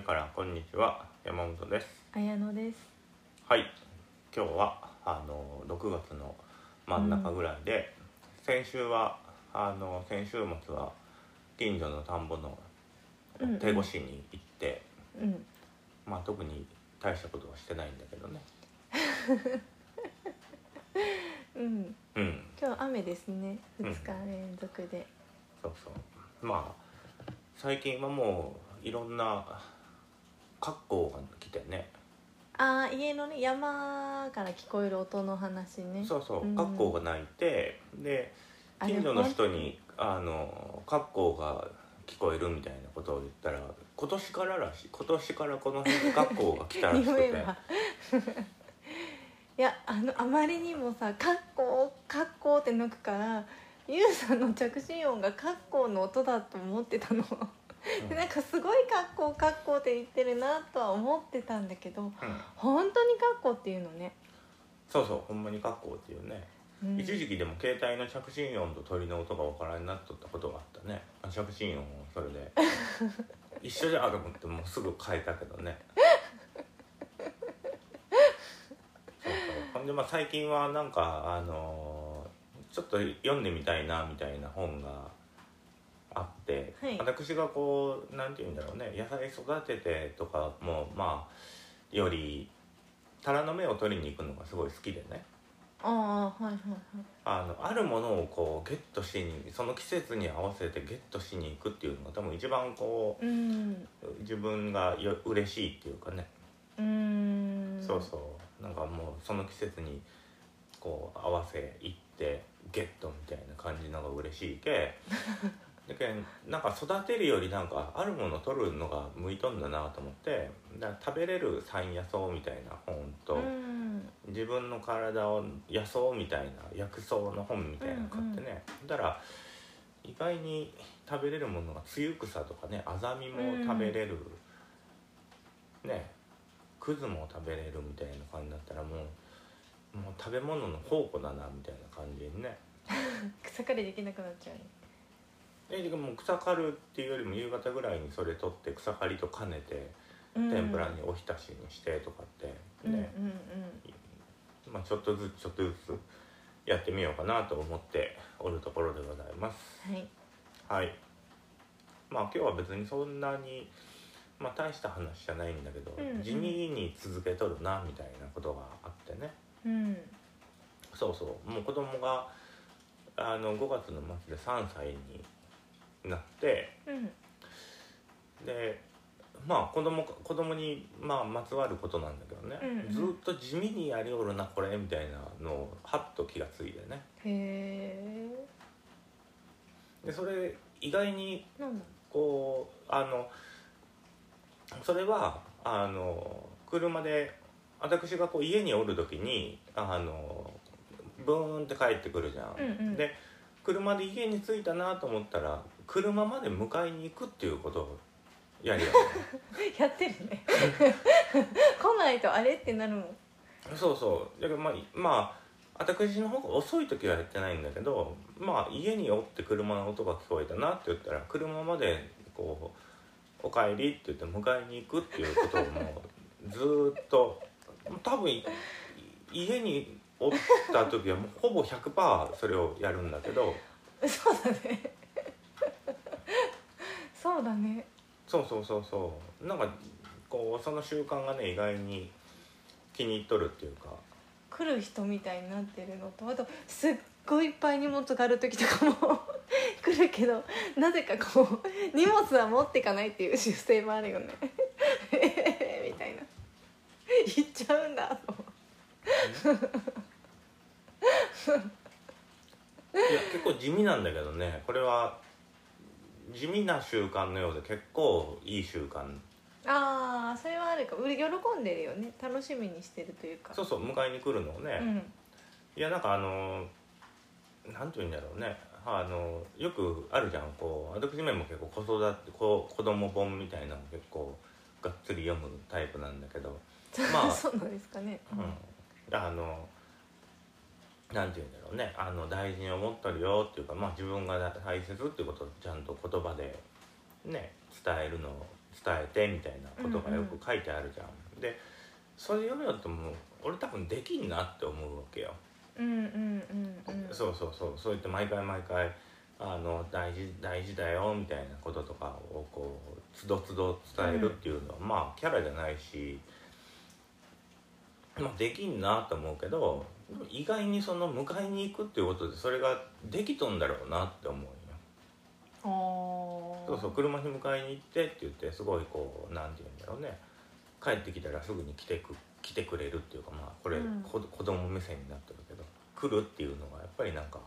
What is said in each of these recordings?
上からこんにちは。山本です。綾乃です。はい。今日はあの6月の真ん中ぐらいで、先週はあの先週末は近所の田んぼのうんうん。手越しに行って、うん。まあ特に大したことはしてないんだけどね。うん。うん。今日雨ですね。うん。2日連続で、そうそう。まあ最近はもういろんな格好が来てね。ああ家のね山から聞こえる音の話ね。そうそううん。格好が泣いてであ近所の人にあの格好が聞こえるみたいなことを言ったら今年かららしい今年からこの辺に格好が来たらしくて。匂いは。いやあのあまりにもさ「カッコーカッコー」って抜くからゆうさんの着信音がカッコーの音だと思ってたのでなんかすごいカッコーカッコーって言ってるなとは思ってたんだけどうん。本当にカッコーっていうのね、そうそうほんまに格好っていうね、うん、一時期でも携帯の着信音と鳥の音がわからんになっとったことがあったね。あ着信音をそれで。一緒じゃと思ってもうすぐ変えたけどね。そうそう。ほんでまあ最近はなんかあのーちょっと読んでみたいなみたいな本があって、はい。私がこうなんて言うんだろうね野菜育ててとかもまあよりタラの芽を取りに行くのがすごい好きでね。ああはいはいはい。あのあるものをこうゲットしにその季節に合わせてゲットしに行くっていうのが多分一番こうん。う自分がよ嬉しいっていうかね、うーん。そうそう。なんかもうその季節にこう合わせ行ってゲットみたいな感じのが嬉しいけ だけんなんか育てるよりなんかあるものを取るのが向いとんだなと思ってだから食べれる山野草みたいな本と、うん。自分の体を野草みたいな薬草の本みたいなの買ってね、だから意外に食べれるものがツユクサとかねアザミも食べれる、ねクズも食べれるみたいな感じだったらもうもう食べ物の宝庫だなみたいな感じにね。草刈りできなくなっちゃうえでも草刈るっていうよりも夕方ぐらいにそれ取って草刈りと兼ねてうん。天ぷらにおひたしにしてとかってうんうんね、まあ、ちょっとずつちょっとずつやってみようかなと思っておるところでございます。うんはい。はい。まあ今日は別にそんなに、まあ、大した話じゃないんだけど、うんうん。地味に続けとるなみたいなことがあってね。うん。そうそう。もう子供があの5月の末で3歳になってうん。でまあ子供子供にまあまつわることなんだけどね、うんうん。ずっと地味にやりおるなこれみたいなのをはっと気がついてね。へえでそれ意外にこうあのそれはあの車で私がこう家におる時にあのブーンって帰ってくるじゃん、うんうん。で車で家に着いたなと思ったら車まで迎えに行くっていうことをやりや やってるね。来ないとあれってなるもん。そうそう。だからまあまあ私の方が遅い時はやってないんだけどまあ家におって車の音が聞こえたなって言ったら車までこう「おかえり」って言って迎えに行くっていうことをもうずーっと多分い家におった時はもうほぼ100%それをやるんだけど。そうだねそうだね。そうそうそうそう。なんかこうその習慣がね意外に気に入っとるっていうか。来る人みたいになってるのとあとすっごいいっぱい荷物がある時とかも 来るけどなぜかこう荷物は持ってかないっていう習性もあるよね。みたいな。言っちゃうんだと思いや結構地味なんだけどね。これは地味な習慣のようで結構いい習慣。ああそれはあるか。う喜んでるよね。楽しみにしてるというか。そうそう迎えに来るのをね、うん。いやなんかあのなんて言うんだろうね。あのよくあるじゃん。こう私めも結構子育てこう子供本みたいなの結構がっつり読むタイプなんだけど。まあ。そうなんですかね。うん、あのなんて言うんだろうね。あの大事に思っとるよっていうか、まあ、自分が大切っていうことをちゃんと言葉でね伝えるの伝えてみたいなことがよく書いてあるじゃん。でそれ読むよともう俺多分できんなって思うわけよ。うんうんうんうん。そうそうそう。そう言って毎回毎回あの大事大事だよみたいなこととかをこうつどつど伝えるっていうのは、まあキャラじゃないし、まあ、できんなと思うけど意外にその迎えに行くっていうことでそれができとんだろうなって思うよ。そうそう車に迎えに行ってって言ってすごいこうなんて言うんだろうね。帰ってきたらすぐに来てく来てくれるっていうかまあこれ、うん。こ子供目線になってるけど来るっていうのがやっぱりなんか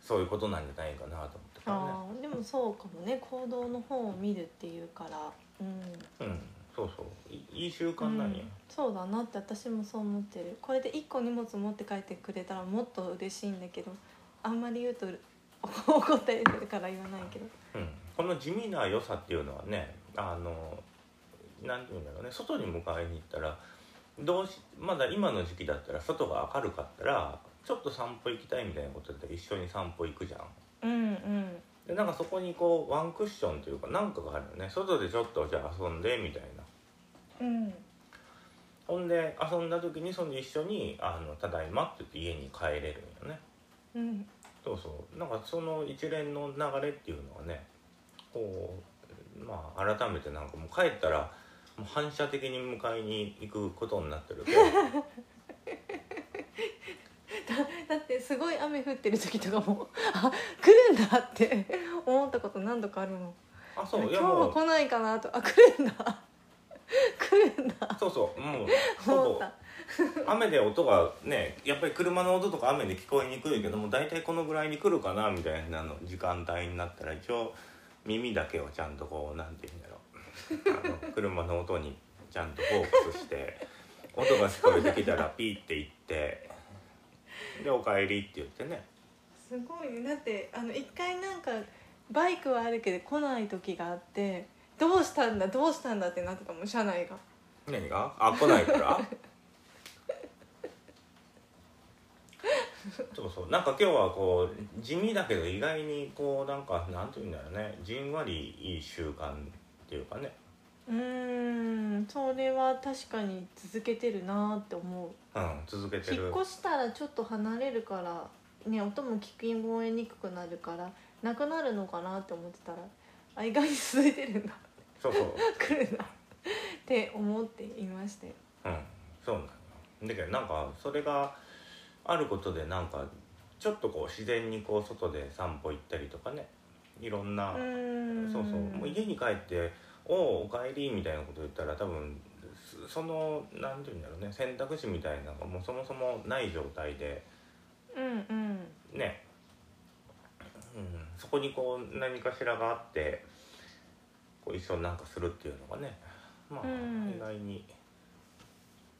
そういうことなんじゃないかなと思ってね。あー。でもそうかもね。行動の方を見るっていうから。うん。うんそうそういいい習慣なんや、うん。そうだなって私もそう思ってる。これで1個荷物持って帰ってくれたらもっと嬉しいんだけどあんまり言うと 怒ったりするから言わないけど。うん、この地味な良さっていうのはねあのなんていうんだろうね。外に迎えに行ったらどうしまだ今の時期だったら外が明るかったらちょっと散歩行きたいみたいなことで一緒に散歩行くじゃん。うんうん。でなんかそこにこうワンクッションというかなんかがあるよね。外でちょっとじゃあ遊んでみたいなうん。ほんで遊んだ時にその一緒に「あのただいま」って言って家に帰れるんよね。うん。そうそう。なんかその一連の流れっていうのはねこうまあ改めてなんかもう帰ったらもう反射的に迎えに行くことになってるけど。だってすごい雨降ってる時とかもあ来るんだって思ったこと何度かあるもん。あそうい今日やも来ないかなとあ来るんだ来るんだ。そうそうもう思ほぼ雨で音がねやっぱり車の音とか雨で聞こえにくいけども大体このぐらいに来るかなみたいなの時間帯になったら一応耳だけをちゃんとこうなんて言うんだろうあの車の音にちゃんとフォーカスして音が聞こえてきたら ピーって言ってで「おかえり」って言ってね。すごいね。だってあの一回なんかバイクはあるけど来ない時があってどうしたんだどうしたんだってなってたもん車内が。何が？あ来ないから？そうそう。なんか今日はこう地味だけど意外にこうなんかなんて言うんだろうね。じんわりいい習慣っていうかね。うーんそれは確かに続けてるなって思う。うん続けてる。引っ越したらちょっと離れるからね音も聞き覚えにくくなるからなくなるのかなって思ってたらあ意外に続いてるんだそうそう。来るんだって思っていましたよ。うん。そうなのよだけどなんかそれがあることでなんかちょっとこう自然にこう外で散歩行ったりとかね。いろんなそうそう。もう家に帰って「おおおかえり」みたいなこと言ったら多分そそのなんて言うんだろうね。選択肢みたいなのがもうそもそもない状態で。うんうん。ね、うん、そこにこう何かしらがあってこう一緒になんかするっていうのがねまあ、うん。意外に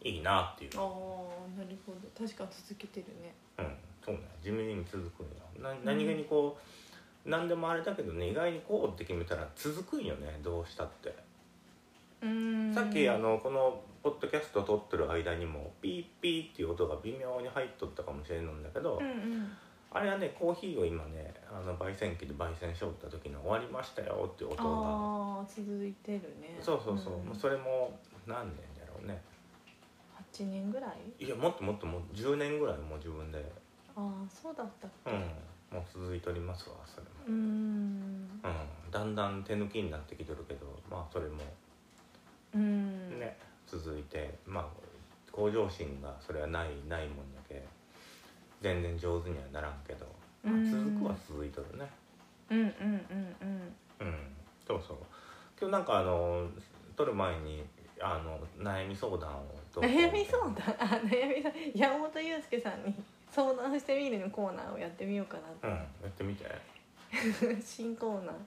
いいなっていう。ああなるほど。確か続けてるね。うんそうね。地味に続くんよな何気にこう、何でもあれだけどね意外にこうって決めたら続くんよねどうしたって。うーん。さっきあのこのポッドキャスト撮ってる間にもピーピーっていう音が微妙に入っとったかもしれんのんだけど、うんうん。あれはねコーヒーを今ねあの焙煎機で焙煎しよった時の終わりましたよっていう音が続いてるね。そうそうそう、うそれも何年だろうね。8年ぐらい？いやもっともっともう10年ぐらいもう自分で。ああそうだったっけ？うん。もう続いておりますわそれも、うーん。うん、だんだん手抜きになってきてるけどまあそれもうん。ね続いてまあ向上心がそれはないないもんだけ全然上手にはならんけど、まあうん続くは続いとるね。うんうんうん。うん。そうそう今日なんかあの撮る前にあの悩み相談をどうこう悩み相談？あ悩み相談？山本裕介さんに相談してみるのコーナーをやってみようかなうんやってみてって、新コーナー。い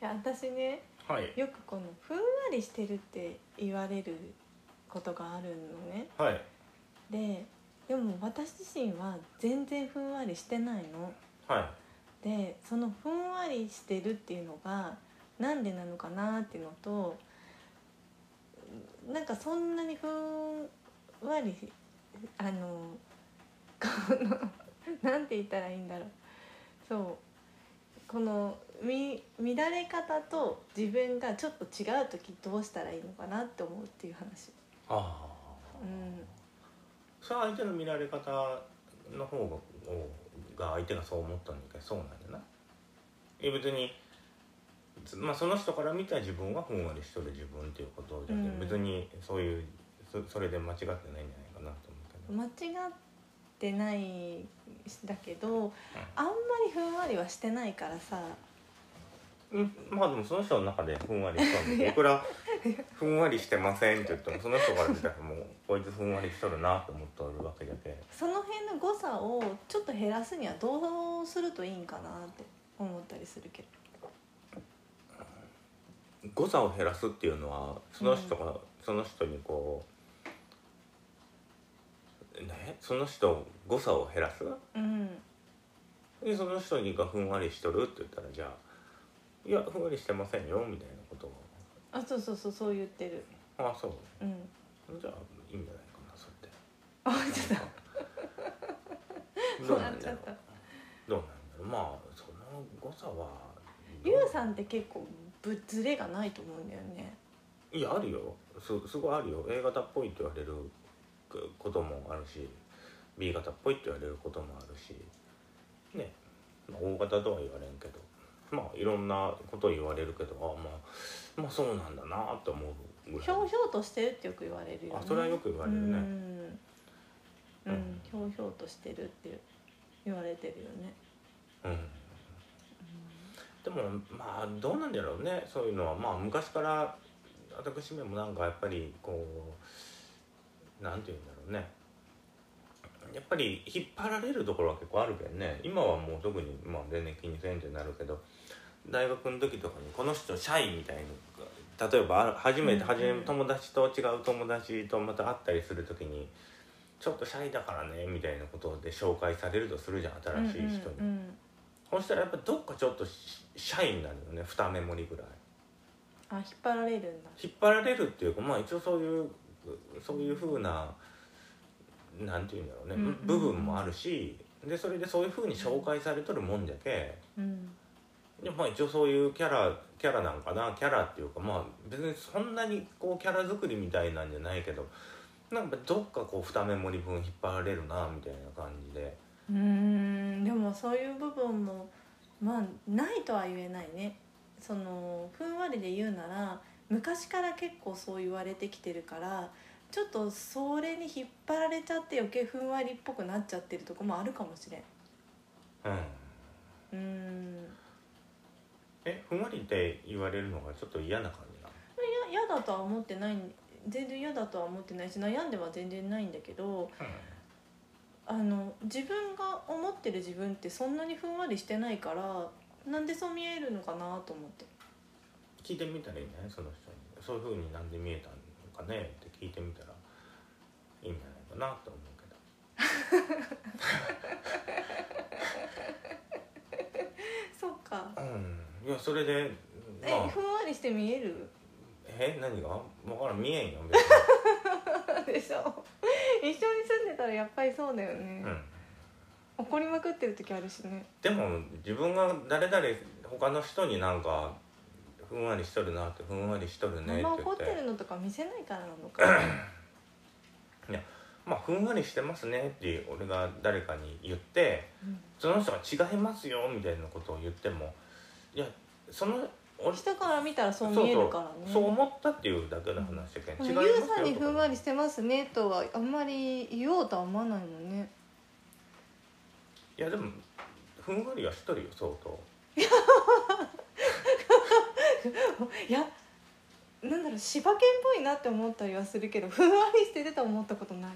や私ねはい。よくこのふんわりしてるって言われることがあるのね。はい。ででも私自身は全然ふんわりしてないの。はい。でそのふんわりしてるっていうのがなんでなのかなっていうのとなんかそんなにふんわりあの このなんて言ったらいいんだろう。そう。このみ乱れ方と自分がちょっと違う時どうしたらいいのかなって思うっていう話。ああ。うん。それは相手の見られ方の方がが相手がそう思ったんだけどそうなんだな。別につまあその人から見たら自分はふんわりしとる自分っていうことじゃけど、うん。別にそういうそそれで間違ってないんじゃないかなと思うけど。間違ってないだけどあんまりふんわりはしてないからさ。うん、まあでもその人の中でふんわりしとるんで僕らふんわりしてませんって言ってもその人から見たらもうこいつふんわりしとるなと思っとるわけじゃけ。その辺の誤差をちょっと減らすにはどうするといいんかなって思ったりするけど誤差を減らすっていうのはその人が、その人にこうねその人誤差を減らす？うん。でその人にがふんわりしとるって言ったらじゃあ「いやふんわりしてませんよ」みたいなことを。あそうそうそうそう言ってる「ああそう。うん。じゃあいいんじゃないかなそれで」あちょっとどうなんだろう笑っちゃった。どうなんだろう。まあその誤差はゆう？さんって結構ぶずれがないと思うんだよね。いやあるよ。すすごいあるよ。A 型っぽいって言われることもあるし B 型っぽいって言われることもあるしね、まあ、O 型とは言われんけど。まあいろんなこと言われるけどあまあまあそうなんだなと思うぐらい。ひょうひょうとしてるってよく言われるよね。あそれはよく言われるね。うん、ひょうひょうとしてるって言われてるよね。うんでもまあどうなんだろうね。そういうのは。まあ昔から私めもなんかやっぱりこうなんて言うんだろうね。やっぱり引っ張られるところは結構あるけどね。今はもう特にまあ全然気にせんってなるけど大学の時とかにこの人シャイみたいな例えばあ初めてうん。初め友達と違う友達とまた会ったりする時にちょっとシャイだからねみたいなことで紹介されるとするじゃん。新しい人に。うんうんそしたらやっぱどっかちょっとシシャイになるよね。二目盛りぐらい。あ引っ張られるんだ。引っ張られるっていうかまあ一応そういうそういうふうななんていうんだろうね、うんうんうん。部分もあるしでそれでそういうふうに紹介されとるもんじゃけうん。でまあ一応そういうキャラキャラなんかな？キャラっていうかまあ別にそんなにこうキャラ作りみたいなんじゃないけどなんかどっかこう二目盛り分引っ張られるなみたいな感じでうーんでもそういう部分もまあないとは言えないね。そのふんわりで言うなら昔から結構そう言われてきてるからちょっとそれに引っ張られちゃって余計ふんわりっぽくなっちゃってるとこもあるかもしれん。うん。うーん。えふんわりって言われるのがちょっと嫌な感じなの？嫌だとは思ってない全然嫌だとは思ってないし悩んでは全然ないんだけどあの自分が思ってる自分ってそんなにふんわりしてないからなんでそう見えるのかなと思って。聞いてみたらいいんじゃない？その人に。そういうふうになんで見えたのかね？って聞いてみたらいいんじゃないかなと思うけど。そうか。うん。いやそれでえ、まあ。ふんわりして見える？え何が？分からん。見えんよ別に。でしょ一緒に住んでたらやっぱりそうだよね、うん。怒りまくってる時あるしね。でも自分が誰々他の人になんかふんわりしとるなってふんわりしとるねって言っ怒っててるのとか見せないからなのか まあふんわりしてますねって俺が誰かに言ってうん。その人が違いますよみたいなことを言ってもいやその俺人から見たらそう見えるからね。そう思ったっていうだけの話だけど、で違いますよもゆうさんにふんわりしてますねとはあんまり言おうとは思わないもんね。いやでもふんわりはしとるよ相当。いやなんだろう柴犬っぽいなって思ったりはするけどふんわりしてるとは思ったことない。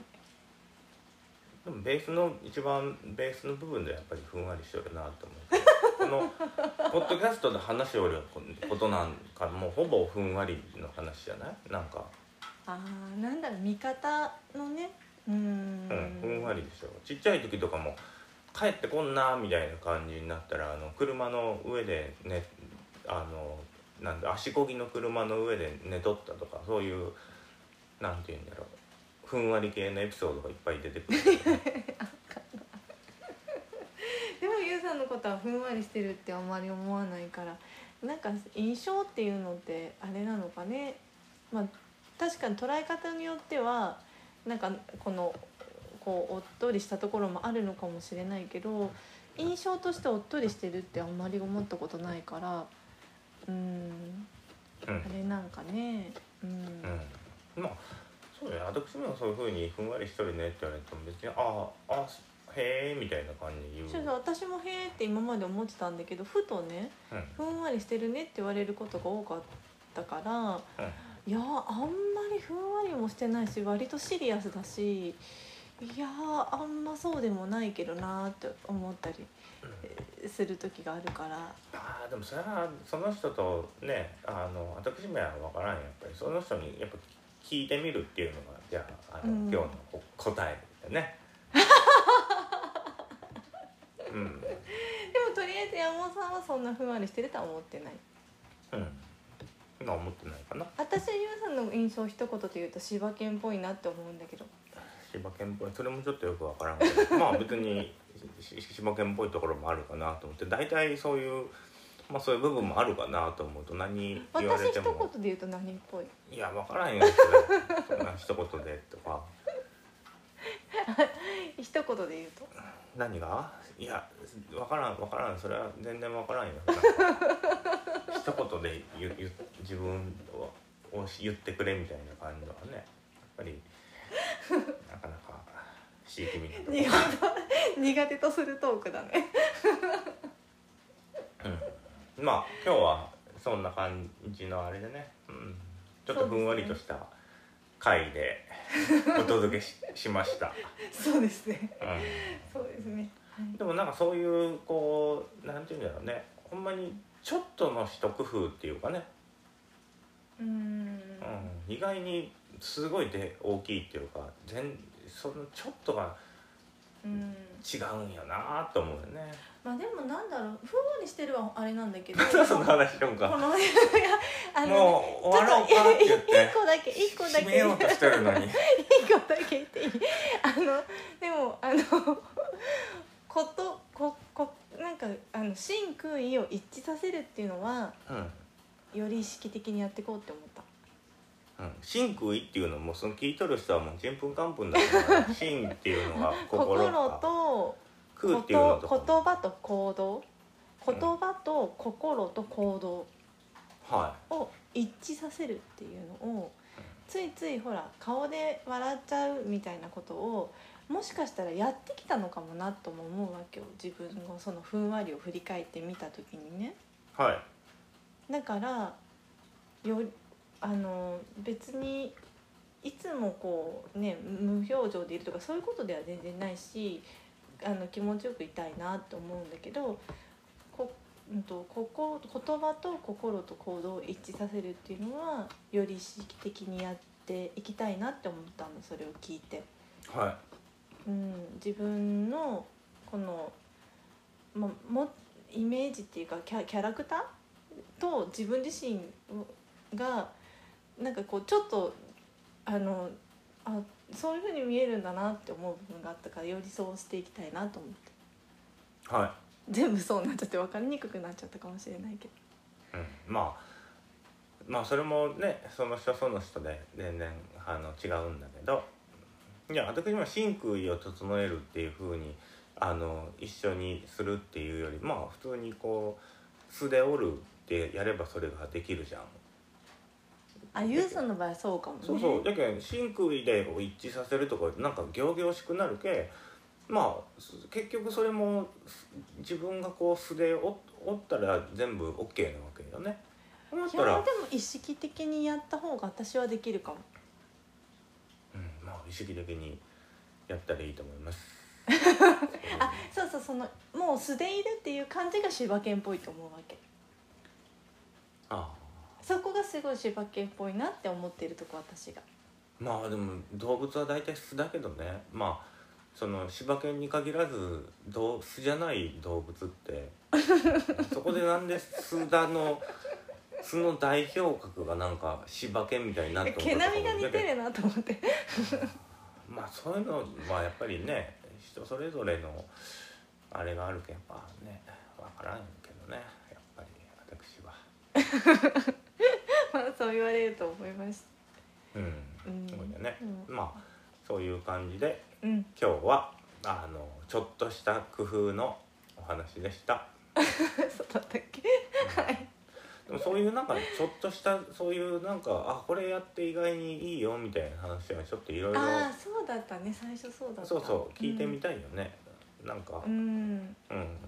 でもベースの一番ベースの部分でやっぱりふんわりしとるなと思うこのポッドキャストで話しおることなんかもうほぼふんわりの話じゃない？なんか、あーなんだろう見方のね。うーん。うん、ふんわりでしょちっちゃい時とかも帰ってこんなみたいな感じになったらあの車の上でねあのなんで足こぎの車の上で寝とったとかそういうなんて言うんだろうふんわり系のエピソードがいっぱい出てくるよね、ゆうさんのことはふんわりしてるってあんまり思わないからなんか印象っていうのってあれなのかね？まあ確かに捉え方によってはなんかこのこうおっとりしたところもあるのかもしれないけど印象としておっとりしてるってあんまり思ったことないからうんうん。あれなんかね？うん。うん。まあそうね。私もそういうふうにふんわりしとるねって言われても別にあああへえみたいな感じで言う。私も「へえ」って今まで思ってたんだけどふとねうん。ふんわりしてるねって言われることが多かったからいやあんまりふんわりもしてないし割とシリアスだしいやあんまそうでもないけどなって思ったりえーする時があるから。ああでもそれはその人とねあの私もや分からんやっぱり。その人にやっぱ聞いてみるっていうのがじゃああの、うん。今日のこ答えだねうん。でもとりあえず山本さんはそんなふんわりしてるとは思ってない。うん。今思ってないかな。私ゆうさんの印象一言で言うと柴犬っぽいなって思うんだけど。柴犬っぽい。それもちょっとよく分からんけど。まあ別に柴犬っぽいところもあるかなと思って。大体そういうまあそういう部分もあるかなと思うと何言わ私一れても。言で言うと何っぽい？いや分からんよそれそんな一言でとか 一言で言うと？何が？いや分からん分からん。それは全然分からんよ。一言で言言自分をを言ってくれみたいな感じはね。やっぱりなかなか刺激味なとこ。苦手苦手とするトークだね。うん、まあ今日はそんな感じのあれでね、うん、ちょっとふんわりとした回でお届けししました、そうですね。うそうですね。ん、でもなんかそういうこうなんていうんだろうね。ほんまにちょっとの一工夫っていうかね、うーん。うん、意外にすごいで大きいっていうか全そのちょっとがうん違うんやなと思うよね。まあでもなんだろうふんわりしてるはあれなんだけど その話しようかこのいやあのねもう終わろうかって言って。一個だけ一個だけ。締めようとしてるのに。一個だけ言っていい？あのでもあのことここなんかあの真空意を一致させるっていうのはうん。より意識的にやっていこうって思ったうん、真空意っていうのもその聞いとる人はもうちんぷんかんぷんだから真っていうのが 心と空っていうのことか言葉と行動。言葉と心と行動。はを一致させるっていうのをついついほら顔で笑っちゃうみたいなことをもしかしたらやってきたのかもなとも思うわけよ。自分のそのふんわりを振り返ってみた時にね。いはい。だからよあの別にいつもこうね無表情でいるとかそういうことでは全然ないしあの気持ちよくいたいなと思うんだけどこ、うん、とここ言葉と心と行動を一致させるっていうのはより意識的にやっていきたいなって思ったのそれを聞いて。はうん、自分のこの、ま、もイメージっていうかキャキャラクターと自分自身がなんかこうちょっとあのあそういうふうに見えるんだなって思う部分があったからよりそうしていきたいなと思って。い。は全部そうなっちゃって分かりにくくなっちゃったかもしれないけど。い、うん、まあまあそれもねその人その人で全然あの違うんだけど。いや私も真空意を整えるっていうふうにあの一緒にするっていうよりまあ普通にこう素でおるってやればそれができるじゃんあゆうさんの場合はそうかもね。そうそう。だけど真空意で一致させるとかなんか仰々しくなるけまあす結局それもす自分がこう素でおおったら全部 OK なわけよね。だったら。いやでも意識的にやった方が私はできるかも。うん、まあ意識的にやったらいいと思います。あそうそうそのもう素でいるっていう感じが柴犬っぽいと思うわけ。あそこがすごい柴犬っぽいなって思っているとこ私が。あまあでも動物は大体素だけどね。まあその柴犬に限らずどう素じゃない動物って。そこでなんで素だの素の代表格がなんか柴犬みたいになって毛並みが似てるなと思って。まあそういうのはやっぱりね人それぞれのあれがあるけんやっぱね分からんけどね。やっぱり私は。ま あ そう言われると思いましたうん。うん。そうだね、うまあそういう感じでうん。今日はあのちょっとした工夫のお話でした、そうだったっけ？はい。でもそういうなんかちょっとしたそういうなんかあこれやって意外にいいよみたいな話はちょっといろいろああそうだったね。最初そうだった。そうそう聞いてみたいよね、なんか。うん、うん。うん。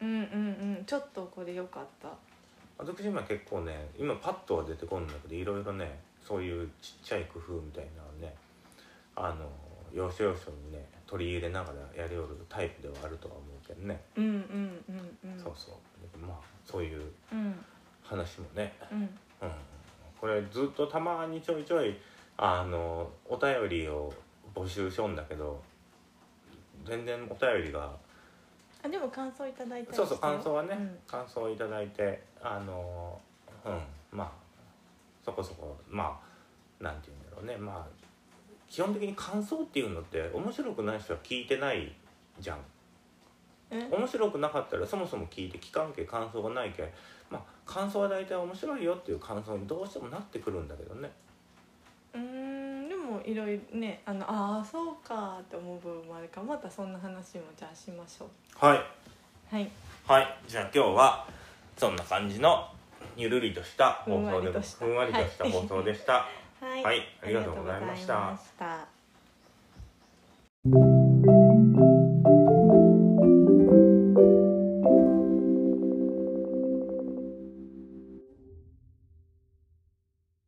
うんうんうん。ちょっとこれ良かった私今結構ね今パッとは出てこんだけどいろいろねそういうちっちゃい工夫みたいなのねあの要所要所にね取り入れながらやりおるタイプではあるとは思うけどね、うんうんうんうん。そうそう。まあそういううん。話もね、うん。うん、これずっとたまにちょいちょいあのお便りを募集しょんだけど全然お便りがあでも感想いただいたりそうそう感想はね、うん。感想をいただいてあのうんまあそこそこまあなんて言うんだろうね。まあ基本的に感想っていうのって面白くない人は聞いてないじゃん。え？面白くなかったらそもそも聞いて聞かんけ感想がないけまあ感想は大体面白いよっていう感想にどうしてもなってくるんだけどね。うーんでもいろいろねあのああそうかって思う部分もあるからまたそんな話もじゃあしましょう。はい。はい。はい。じゃあ今日はそんな感じのゆるりとした放送でふんわりとした。ふんわりとした放送でした、はい、はい。ありがとうございました